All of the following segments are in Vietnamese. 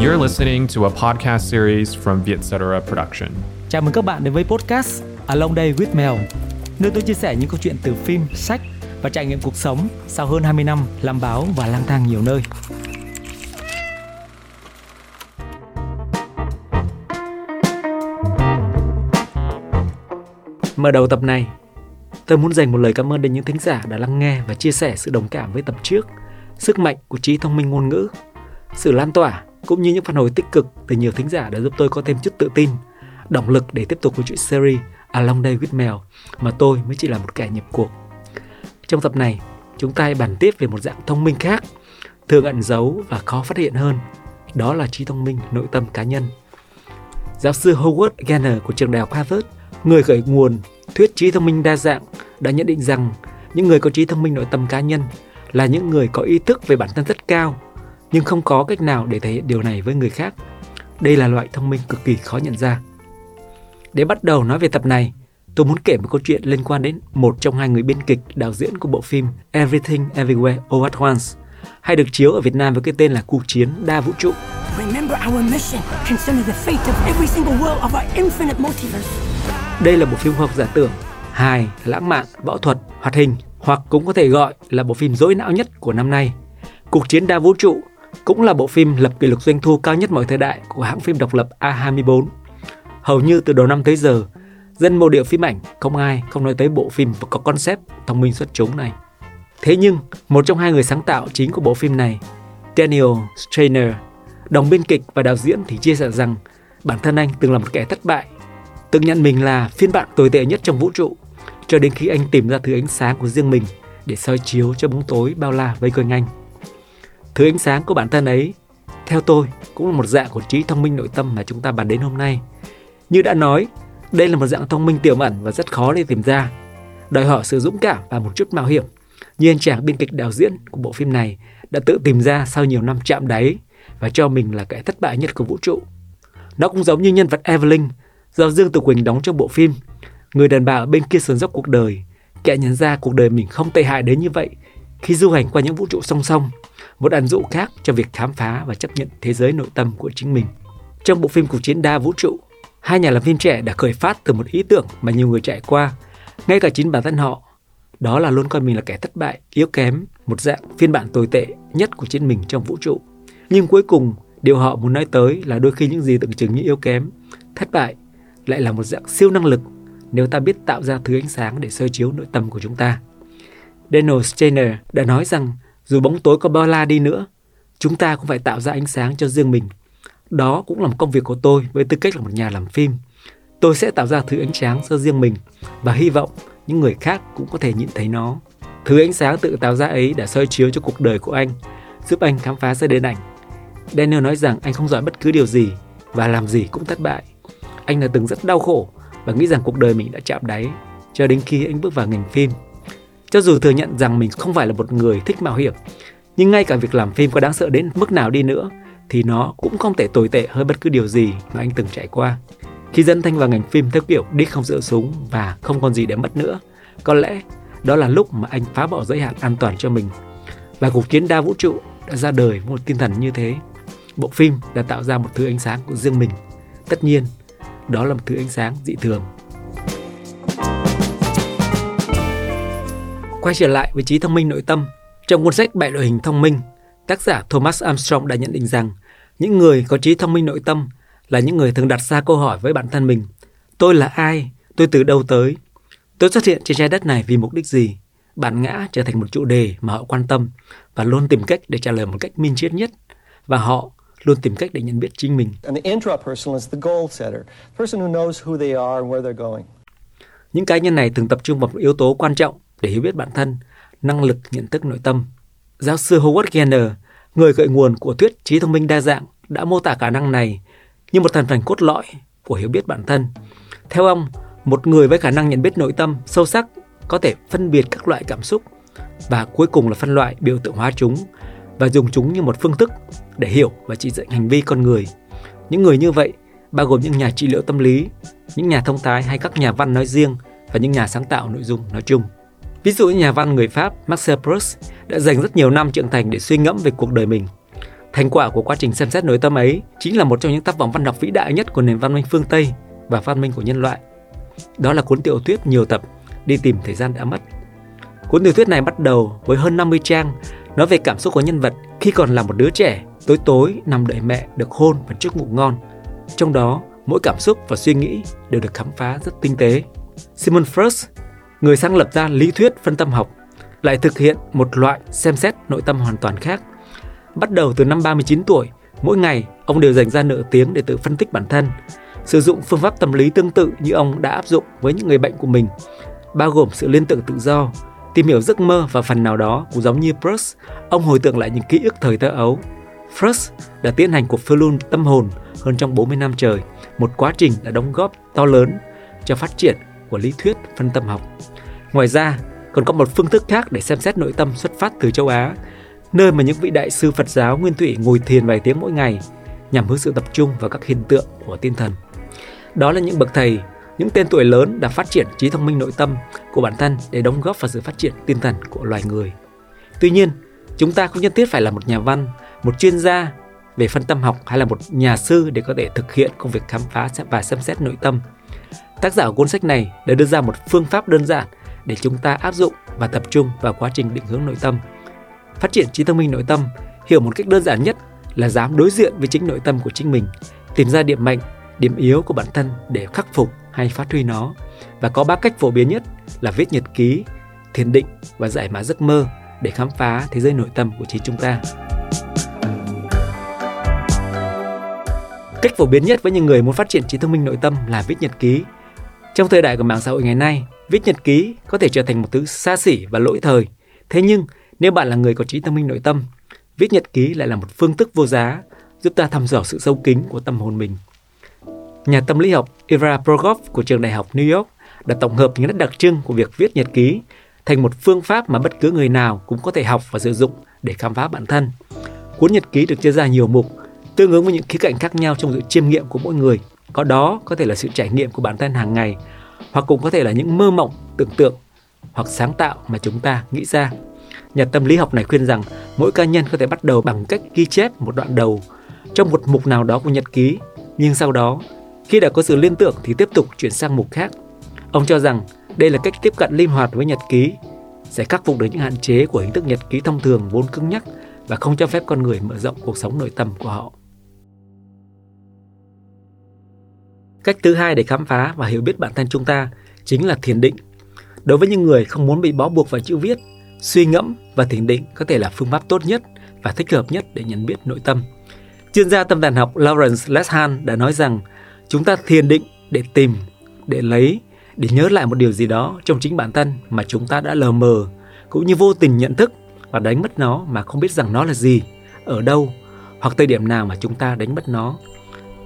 You're listening to a podcast series from Vietcetera Production. Chào mừng các bạn đến với podcast Along Day with Mel, nơi tôi chia sẻ những câu chuyện từ phim, sách và trải nghiệm cuộc sống sau hơn 20 năm làm báo và lang thang nhiều nơi. Mở đầu tập này, tôi muốn dành một lời cảm ơn đến những thính giả đã lắng nghe và chia sẻ sự đồng cảm với tập trước, sức mạnh của trí thông minh ngôn ngữ, sự lan tỏa cũng như những phản hồi tích cực từ nhiều thính giả đã giúp tôi có thêm chút tự tin, động lực để tiếp tục câu chuyện series Along Day with Mel mà tôi mới chỉ là một kẻ nhập cuộc. Trong tập này, chúng ta hãy bàn tiếp về một dạng thông minh khác, thường ẩn giấu và khó phát hiện hơn. Đó là trí thông minh nội tâm cá nhân. Giáo sư Howard Gardner của trường đại học Harvard, người khởi nguồn thuyết trí thông minh đa dạng, đã nhận định rằng những người có trí thông minh nội tâm cá nhân là những người có ý thức về bản thân rất cao, nhưng không có cách nào để thể hiện điều này với người khác. Đây là loại thông minh cực kỳ khó nhận ra. Để bắt đầu nói về tập này, tôi muốn kể một câu chuyện liên quan đến một trong hai người biên kịch đạo diễn của bộ phim Everything Everywhere All at Once, hay được chiếu ở Việt Nam với cái tên là Cuộc chiến đa vũ trụ. Remember our mission concerning the fate of every single world of our infinite multiverse. Đây là bộ phim khoa học giả tưởng, hài, lãng mạn, võ thuật, hoạt hình hoặc cũng có thể gọi là bộ phim dối não nhất của năm nay. Cuộc chiến đa vũ trụ cũng là bộ phim lập kỷ lục doanh thu cao nhất mọi thời đại của hãng phim độc lập A24. Hầu như từ đầu năm tới giờ, dân mô điệu phim ảnh không ai không nói tới bộ phim có concept thông minh xuất chúng này. Thế nhưng, một trong hai người sáng tạo chính của bộ phim này, Daniel Strainer, đồng biên kịch và đạo diễn thì chia sẻ rằng bản thân anh từng là một kẻ thất bại, từng nhận mình là phiên bản tồi tệ nhất trong vũ trụ, cho đến khi anh tìm ra thứ ánh sáng của riêng mình để soi chiếu cho bóng tối bao la vây quanh anh. Thứ ánh sáng của bản thân ấy, theo tôi, cũng là một dạng của trí thông minh nội tâm mà chúng ta bàn đến hôm nay. Như đã nói, đây là một dạng thông minh tiềm ẩn và rất khó để tìm ra, đòi hỏi sự dũng cảm và một chút mạo hiểm. Như anh chàng biên kịch đạo diễn của bộ phim này đã tự tìm ra sau nhiều năm chạm đáy và cho mình là kẻ thất bại nhất của vũ trụ. Nó cũng giống như nhân vật Evelyn do Dương Tử Quỳnh đóng trong bộ phim. Người đàn bà ở bên kia sườn dốc cuộc đời, kẻ nhận ra cuộc đời mình không tệ hại đến như vậy khi du hành qua những vũ trụ song song, một ẩn dụ khác cho việc khám phá và chấp nhận thế giới nội tâm của chính mình. Trong bộ phim Cuộc chiến đa vũ trụ, hai nhà làm phim trẻ đã khởi phát từ một ý tưởng mà nhiều người trải qua, ngay cả chính bản thân họ. Đó là luôn coi mình là kẻ thất bại, yếu kém, một dạng phiên bản tồi tệ nhất của chính mình trong vũ trụ. Nhưng cuối cùng, điều họ muốn nói tới là đôi khi những gì tưởng chừng như yếu kém, thất bại lại là một dạng siêu năng lực nếu ta biết tạo ra thứ ánh sáng để soi chiếu nội tâm của chúng ta. Daniel Steiner đã nói rằng dù bóng tối có bao la đi nữa, chúng ta cũng phải tạo ra ánh sáng cho riêng mình. Đó cũng là một công việc của tôi với tư cách là một nhà làm phim. Tôi sẽ tạo ra thứ ánh sáng cho riêng mình và hy vọng những người khác cũng có thể nhìn thấy nó. Thứ ánh sáng tự tạo ra ấy đã soi chiếu cho cuộc đời của anh, giúp anh khám phá ra đến ảnh. Daniel nói rằng anh không giỏi bất cứ điều gì và làm gì cũng thất bại. Anh đã từng rất đau khổ và nghĩ rằng cuộc đời mình đã chạm đáy cho đến khi anh bước vào ngành phim. Cho dù thừa nhận rằng mình không phải là một người thích mạo hiểm, nhưng ngay cả việc làm phim có đáng sợ đến mức nào đi nữa thì nó cũng không thể tồi tệ hơn bất cứ điều gì mà anh từng trải qua. Khi dẫn thanh vào ngành phim theo kiểu đích không dựa súng và không còn gì để mất nữa, có lẽ đó là lúc mà anh phá bỏ giới hạn an toàn cho mình. Và cuộc chiến đa vũ trụ đã ra đời với một tinh thần như thế. Bộ phim đã tạo ra một thứ ánh sáng của riêng mình. Tất nhiên, đó là một thứ ánh sáng dị thường. Quay trở lại với trí thông minh nội tâm, trong cuốn sách Bảy loại hình thông minh, tác giả Thomas Armstrong đã nhận định rằng những người có trí thông minh nội tâm là những người thường đặt ra câu hỏi với bản thân mình. Tôi là ai? Tôi từ đâu tới? Tôi xuất hiện trên trái đất này vì mục đích gì? Bản ngã trở thành một chủ đề mà họ quan tâm và luôn tìm cách để trả lời một cách minh triết nhất. Và họ luôn tìm cách để nhận biết chính mình. And the intrapersonal is the goal setter, the person who knows who they are and where they're going. Những cá nhân này thường tập trung vào một yếu tố quan trọng để hiểu biết bản thân, năng lực nhận thức nội tâm. Giáo sư Howard Gardner, người gợi nguồn của thuyết trí thông minh đa dạng, đã mô tả khả năng này như một thành phần cốt lõi của hiểu biết bản thân. Theo ông, một người với khả năng nhận biết nội tâm sâu sắc có thể phân biệt các loại cảm xúc và cuối cùng là phân loại biểu tượng hóa chúng và dùng chúng như một phương thức để hiểu và chỉ dẫn hành vi con người. Những người như vậy bao gồm những nhà trị liệu tâm lý, những nhà thông thái hay các nhà văn nói riêng và những nhà sáng tạo nội dung nói chung. Ví dụ nhà văn người Pháp Marcel Proust đã dành rất nhiều năm trưởng thành để suy ngẫm về cuộc đời mình. Thành quả của quá trình xem xét nội tâm ấy chính là một trong những tác phẩm văn học vĩ đại nhất của nền văn minh phương Tây và văn minh của nhân loại. Đó là cuốn tiểu thuyết nhiều tập Đi tìm thời gian đã mất. Cuốn tiểu thuyết này bắt đầu với hơn 50 trang nói về cảm xúc của nhân vật khi còn là một đứa trẻ, tối tối nằm đợi mẹ được hôn và trước ngủ ngon. Trong đó, mỗi cảm xúc và suy nghĩ đều được khám phá rất tinh tế. Simon Frost người sáng lập ra lý thuyết phân tâm học, lại thực hiện một loại xem xét nội tâm hoàn toàn khác. Bắt đầu từ năm 39 tuổi, mỗi ngày ông đều dành ra nửa tiếng để tự phân tích bản thân, sử dụng phương pháp tâm lý tương tự như ông đã áp dụng với những người bệnh của mình, bao gồm sự liên tưởng tự do, tìm hiểu giấc mơ và phần nào đó cũng giống như Proust, ông hồi tưởng lại những ký ức thời thơ ấu. Proust đã tiến hành cuộc phiêu lưu tâm hồn hơn trong 40 năm trời, một quá trình đã đóng góp to lớn cho phát triển của lý thuyết phân tâm học. Ngoài ra, còn có một phương thức khác để xem xét nội tâm xuất phát từ châu Á, nơi mà những vị đại sư Phật giáo nguyên thủy ngồi thiền vài tiếng mỗi ngày nhằm hướng sự tập trung vào các hiện tượng của tinh thần. Đó là những bậc thầy, những tên tuổi lớn đã phát triển trí thông minh nội tâm của bản thân để đóng góp vào sự phát triển tinh thần của loài người. Tuy nhiên, chúng ta không nhất thiết phải là một nhà văn, một chuyên gia về phân tâm học hay là một nhà sư để có thể thực hiện công việc khám phá và xem xét nội tâm. Tác giả của cuốn sách này đã đưa ra một phương pháp đơn giản để chúng ta áp dụng và tập trung vào quá trình định hướng nội tâm. Phát triển trí thông minh nội tâm hiểu một cách đơn giản nhất là dám đối diện với chính nội tâm của chính mình, tìm ra điểm mạnh, điểm yếu của bản thân để khắc phục hay phát huy nó. Và có ba cách phổ biến nhất là viết nhật ký, thiền định và giải mã giấc mơ để khám phá thế giới nội tâm của chính chúng ta. Cách phổ biến nhất với những người muốn phát triển trí thông minh nội tâm là viết nhật ký. Trong thời đại của mạng xã hội ngày nay, viết nhật ký có thể trở thành một thứ xa xỉ và lỗi thời. Thế nhưng, nếu bạn là người có trí thông minh nội tâm, viết nhật ký lại là một phương thức vô giá giúp ta thăm dò sự sâu kín của tâm hồn mình. Nhà tâm lý học Ira Progov của trường đại học New York đã tổng hợp những nét đặc trưng của việc viết nhật ký thành một phương pháp mà bất cứ người nào cũng có thể học và sử dụng để khám phá bản thân. Cuốn nhật ký được chia ra nhiều mục, tương ứng với những khía cạnh khác nhau trong sự chiêm nghiệm của mỗi người. Có đó có thể là sự trải nghiệm của bản thân hàng ngày, hoặc cũng có thể là những mơ mộng, tưởng tượng hoặc sáng tạo mà chúng ta nghĩ ra. Nhà tâm lý học này khuyên rằng mỗi cá nhân có thể bắt đầu bằng cách ghi chép một đoạn đầu trong một mục nào đó của nhật ký, nhưng sau đó khi đã có sự liên tưởng thì tiếp tục chuyển sang mục khác. Ông cho rằng đây là cách tiếp cận linh hoạt với nhật ký, sẽ khắc phục được những hạn chế của hình thức nhật ký thông thường vốn cứng nhắc và không cho phép con người mở rộng cuộc sống nội tâm của họ. Cách thứ hai để khám phá và hiểu biết bản thân chúng ta chính là thiền định. Đối với những người không muốn bị bó buộc vào chữ viết, suy ngẫm và thiền định có thể là phương pháp tốt nhất và thích hợp nhất để nhận biết nội tâm. Chuyên gia tâm thần học Lawrence Leshan đã nói rằng chúng ta thiền định để tìm, để lấy, để nhớ lại một điều gì đó trong chính bản thân mà chúng ta đã lờ mờ, cũng như vô tình nhận thức và đánh mất nó mà không biết rằng nó là gì, ở đâu hoặc thời điểm nào mà chúng ta đánh mất nó.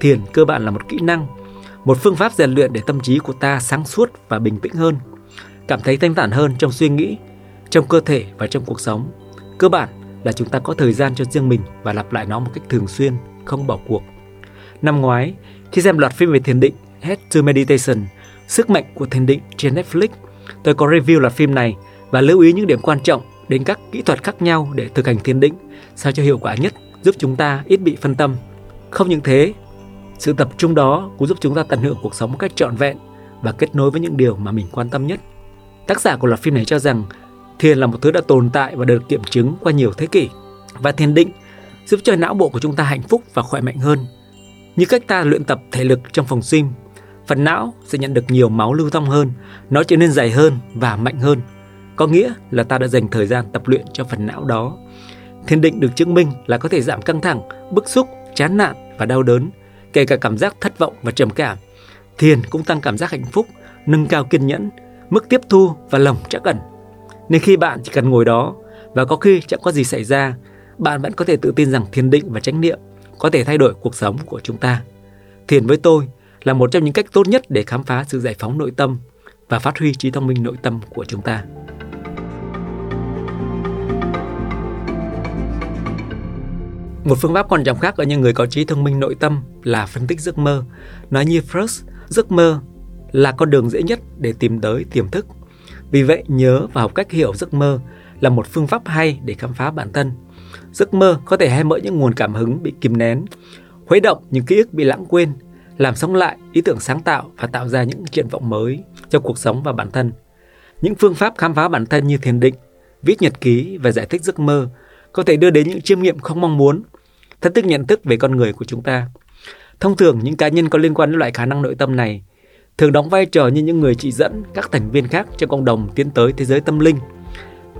Thiền cơ bản là một kỹ năng, một phương pháp rèn luyện để tâm trí của ta sáng suốt và bình tĩnh hơn, cảm thấy thanh thản hơn trong suy nghĩ, trong cơ thể và trong cuộc sống. Cơ bản là chúng ta có thời gian cho riêng mình và lặp lại nó một cách thường xuyên, không bỏ cuộc. Năm ngoái, khi xem loạt phim về thiền định Head to Meditation, sức mạnh của thiền định trên Netflix, tôi có review loạt phim này và lưu ý những điểm quan trọng đến các kỹ thuật khác nhau để thực hành thiền định sao cho hiệu quả nhất, giúp chúng ta ít bị phân tâm. Không những thế, sự tập trung đó cũng giúp chúng ta tận hưởng cuộc sống một cách trọn vẹn và kết nối với những điều mà mình quan tâm nhất. Tác giả của loạt phim này cho rằng thiền là một thứ đã tồn tại và được kiểm chứng qua nhiều thế kỷ và thiền định giúp cho não bộ của chúng ta hạnh phúc và khỏe mạnh hơn như cách ta luyện tập thể lực trong phòng gym, phần não sẽ nhận được nhiều máu lưu thông hơn, nó trở nên dày hơn và mạnh hơn. Có nghĩa là ta đã dành thời gian tập luyện cho phần não đó. Thiền định được chứng minh là có thể giảm căng thẳng, bức xúc, chán nản và đau đớn, kể cả cảm giác thất vọng và trầm cảm. Thiền cũng tăng cảm giác hạnh phúc, nâng cao kiên nhẫn, mức tiếp thu và lòng chắc ẩn. Nên khi bạn chỉ cần ngồi đó và có khi chẳng có gì xảy ra, bạn vẫn có thể tự tin rằng thiền định và chánh niệm có thể thay đổi cuộc sống của chúng ta. Thiền với tôi là một trong những cách tốt nhất để khám phá sự giải phóng nội tâm và phát huy trí thông minh nội tâm của chúng ta. Một phương pháp quan trọng khác ở những người có trí thông minh nội tâm là phân tích giấc mơ. Nói như Frost, giấc mơ là con đường dễ nhất để tìm tới tiềm thức. Vì vậy, nhớ và học cách hiểu giấc mơ là một phương pháp hay để khám phá bản thân. Giấc mơ có thể hay mở những nguồn cảm hứng bị kìm nén, khuấy động những ký ức bị lãng quên, làm sống lại ý tưởng sáng tạo và tạo ra những triển vọng mới cho cuộc sống và bản thân. Những phương pháp khám phá bản thân như thiền định, viết nhật ký và giải thích giấc mơ có thể đưa đến những chiêm nghiệm không mong muốn, thách thức nhận thức về con người của chúng ta. Thông thường, những cá nhân có liên quan đến loại khả năng nội tâm này thường đóng vai trò như những người chỉ dẫn các thành viên khác trong cộng đồng tiến tới thế giới tâm linh.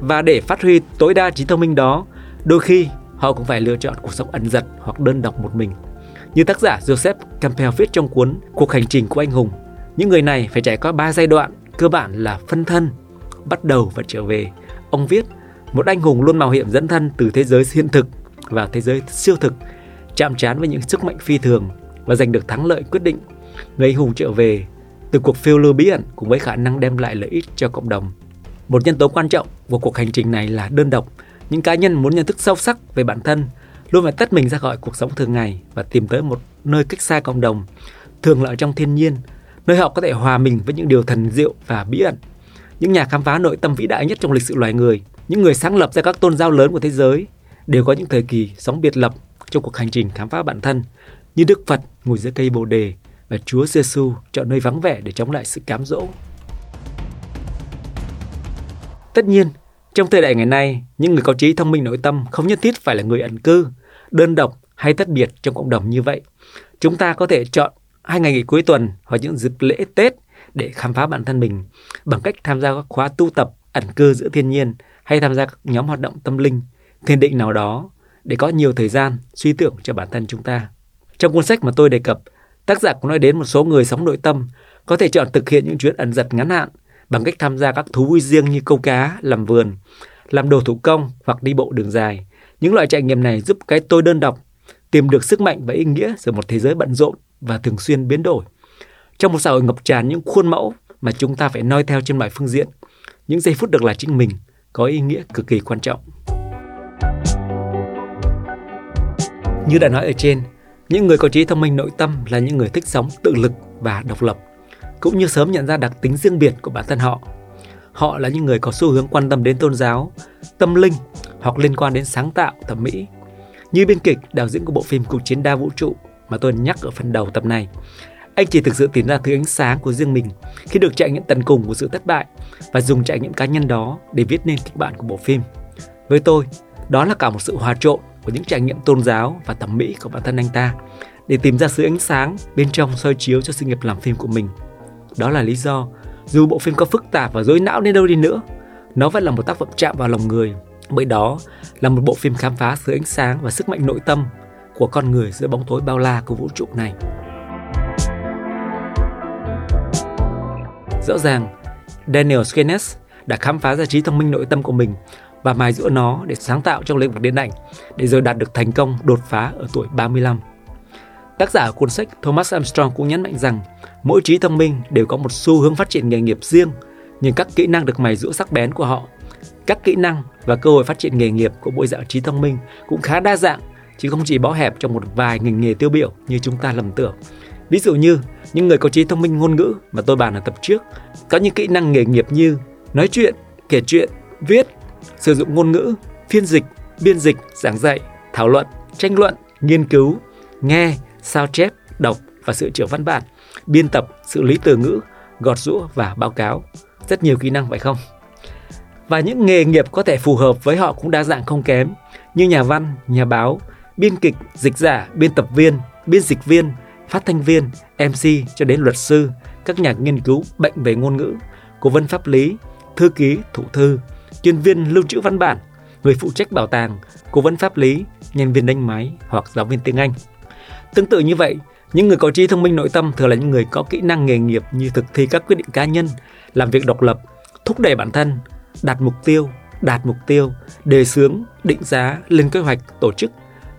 Và để phát huy tối đa trí thông minh đó, đôi khi họ cũng phải lựa chọn cuộc sống ẩn giật hoặc đơn độc một mình. Như tác giả Joseph Campbell viết trong cuốn Cuộc hành trình của anh hùng, những người này phải trải qua ba giai đoạn cơ bản là phân thân, bắt đầu và trở về. Ông viết, một anh hùng luôn mạo hiểm dẫn thân từ thế giới hiện thực vào thế giới siêu thực, chạm trán với những sức mạnh phi thường và giành được thắng lợi quyết định. Người anh hùng trở về từ cuộc phiêu lưu bí ẩn cùng với khả năng đem lại lợi ích cho cộng đồng. Một nhân tố quan trọng của cuộc hành trình này là đơn độc. Những cá nhân muốn nhận thức sâu sắc về bản thân luôn phải tách mình ra khỏi cuộc sống thường ngày và tìm tới một nơi cách xa cộng đồng, thường là ở trong thiên nhiên, nơi họ có thể hòa mình với những điều thần diệu và bí ẩn. Những nhà khám phá nội tâm vĩ đại nhất trong lịch sử loài người, những người sáng lập ra các tôn giáo lớn của thế giới, đều có những thời kỳ sống biệt lập trong cuộc hành trình khám phá bản thân, như Đức Phật ngồi dưới cây Bồ đề và Chúa Giêsu chọn nơi vắng vẻ để chống lại sự cám dỗ. Tất nhiên, trong thời đại ngày nay, những người có trí thông minh nội tâm không nhất thiết phải là người ẩn cư, đơn độc hay tách biệt trong cộng đồng như vậy. Chúng ta có thể chọn hai ngày nghỉ cuối tuần hoặc những dịp lễ Tết để khám phá bản thân mình bằng cách tham gia các khóa tu tập ẩn cư giữa thiên nhiên hay tham gia các nhóm hoạt động tâm linh, thiền định nào đó để có nhiều thời gian suy tưởng cho bản thân chúng ta. Trong cuốn sách mà tôi đề cập, tác giả cũng nói đến một số người sống nội tâm có thể chọn thực hiện những chuyến ẩn giật ngắn hạn bằng cách tham gia các thú vui riêng như câu cá, làm vườn, làm đồ thủ công hoặc đi bộ đường dài. Những loại trải nghiệm này giúp cái tôi đơn độc tìm được sức mạnh và ý nghĩa giữa một thế giới bận rộn và thường xuyên biến đổi. Trong một xã hội ngập tràn những khuôn mẫu mà chúng ta phải noi theo trên mọi phương diện, những giây phút được là chính mình có ý nghĩa cực kỳ quan trọng. Như đã nói ở trên, những người có trí thông minh nội tâm là những người thích sống tự lực và độc lập, cũng như sớm nhận ra đặc tính riêng biệt của bản thân họ. Họ là những người có xu hướng quan tâm đến tôn giáo, tâm linh hoặc liên quan đến sáng tạo, thẩm mỹ. Như biên kịch, đạo diễn của bộ phim Cuộc chiến đa vũ trụ mà tôi nhắc ở phần đầu tập này. Anh chỉ thực sự tìm ra thứ ánh sáng của riêng mình khi được trải nghiệm tận cùng của sự thất bại và dùng trải nghiệm cá nhân đó để viết nên kịch bản của bộ phim. Với tôi, đó là cả một sự hòa trộn của những trải nghiệm tôn giáo và thẩm mỹ của bản thân anh ta để tìm ra sự ánh sáng bên trong soi chiếu cho sự nghiệp làm phim của mình. Đó là lý do dù bộ phim có phức tạp và dối não đến đâu đi nữa, nó vẫn là một tác phẩm chạm vào lòng người bởi đó là một bộ phim khám phá sự ánh sáng và sức mạnh nội tâm của con người giữa bóng tối bao la của vũ trụ này. Rõ ràng, Daniel Skenes đã khám phá ra trí thông minh nội tâm của mình và mài giữa nó để sáng tạo trong lĩnh vực điện ảnh để rồi đạt được thành công đột phá ở tuổi 35. Tác giả cuốn sách Thomas Armstrong cũng nhấn mạnh rằng mỗi trí thông minh đều có một xu hướng phát triển nghề nghiệp riêng, nhưng các kỹ năng được mài giữa sắc bén của họ, các kỹ năng và cơ hội phát triển nghề nghiệp của mỗi dạng trí thông minh cũng khá đa dạng, chứ không chỉ bó hẹp trong một vài ngành nghề tiêu biểu như chúng ta lầm tưởng. Ví dụ như những người có trí thông minh ngôn ngữ mà tôi bàn ở tập trước, có những kỹ năng nghề nghiệp như nói chuyện, kể chuyện, viết, sử dụng ngôn ngữ, phiên dịch, biên dịch, giảng dạy, thảo luận, tranh luận, nghiên cứu, nghe, sao chép, đọc và sửa chữa văn bản, biên tập, xử lý từ ngữ, gọt rũa và báo cáo. Rất nhiều kỹ năng phải không? Và những nghề nghiệp có thể phù hợp với họ cũng đa dạng không kém, như nhà văn, nhà báo, biên kịch, dịch giả, biên tập viên, biên dịch viên, phát thanh viên, MC cho đến luật sư, các nhà nghiên cứu bệnh về ngôn ngữ, cố vấn pháp lý, thư ký, thủ thư, chuyên viên lưu trữ văn bản, người phụ trách bảo tàng, cố vấn pháp lý, nhân viên đánh máy hoặc giáo viên tiếng Anh. Tương tự như vậy, những người có trí thông minh nội tâm thường là những người có kỹ năng nghề nghiệp như thực thi các quyết định cá nhân, làm việc độc lập, thúc đẩy bản thân, đạt mục tiêu, đạt mục tiêu, đề xướng, định giá, lên kế hoạch, tổ chức,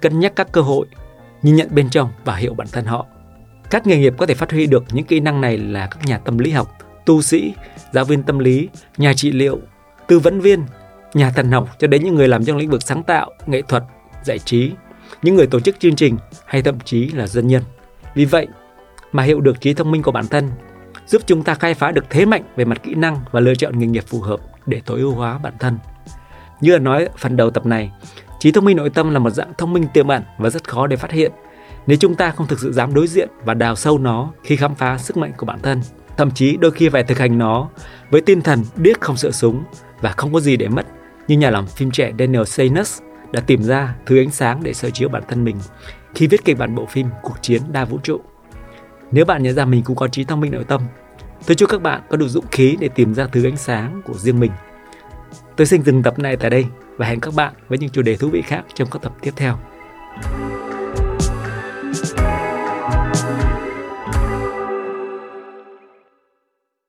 cân nhắc các cơ hội, nhìn nhận bên trong và hiểu bản thân họ. Các nghề nghiệp có thể phát huy được những kỹ năng này là các nhà tâm lý học, tu sĩ, giáo viên tâm lý, nhà trị liệu, tư vấn viên, nhà thần học cho đến những người làm trong lĩnh vực sáng tạo, nghệ thuật, giải trí, những người tổ chức chương trình hay thậm chí là dân nhân. Vì vậy, mà hiểu được trí thông minh của bản thân giúp chúng ta khai phá được thế mạnh về mặt kỹ năng và lựa chọn nghề nghiệp phù hợp để tối ưu hóa bản thân. Như là nói phần đầu tập này, trí thông minh nội tâm là một dạng thông minh tiềm ẩn và rất khó để phát hiện nếu chúng ta không thực sự dám đối diện và đào sâu nó khi khám phá sức mạnh của bản thân. Thậm chí đôi khi phải thực hành nó với tinh thần điếc không sợ súng và không có gì để mất như nhà làm phim trẻ Daniel Sayers đã tìm ra thứ ánh sáng để soi chiếu bản thân mình khi viết kịch bản bộ phim Cuộc chiến đa vũ trụ. Nếu bạn nhận ra mình cũng có trí thông minh nội tâm, tôi chúc các bạn có đủ dũng khí để tìm ra thứ ánh sáng của riêng mình. Tôi xin dừng tập này tại đây và hẹn các bạn với những chủ đề thú vị khác trong các tập tiếp theo.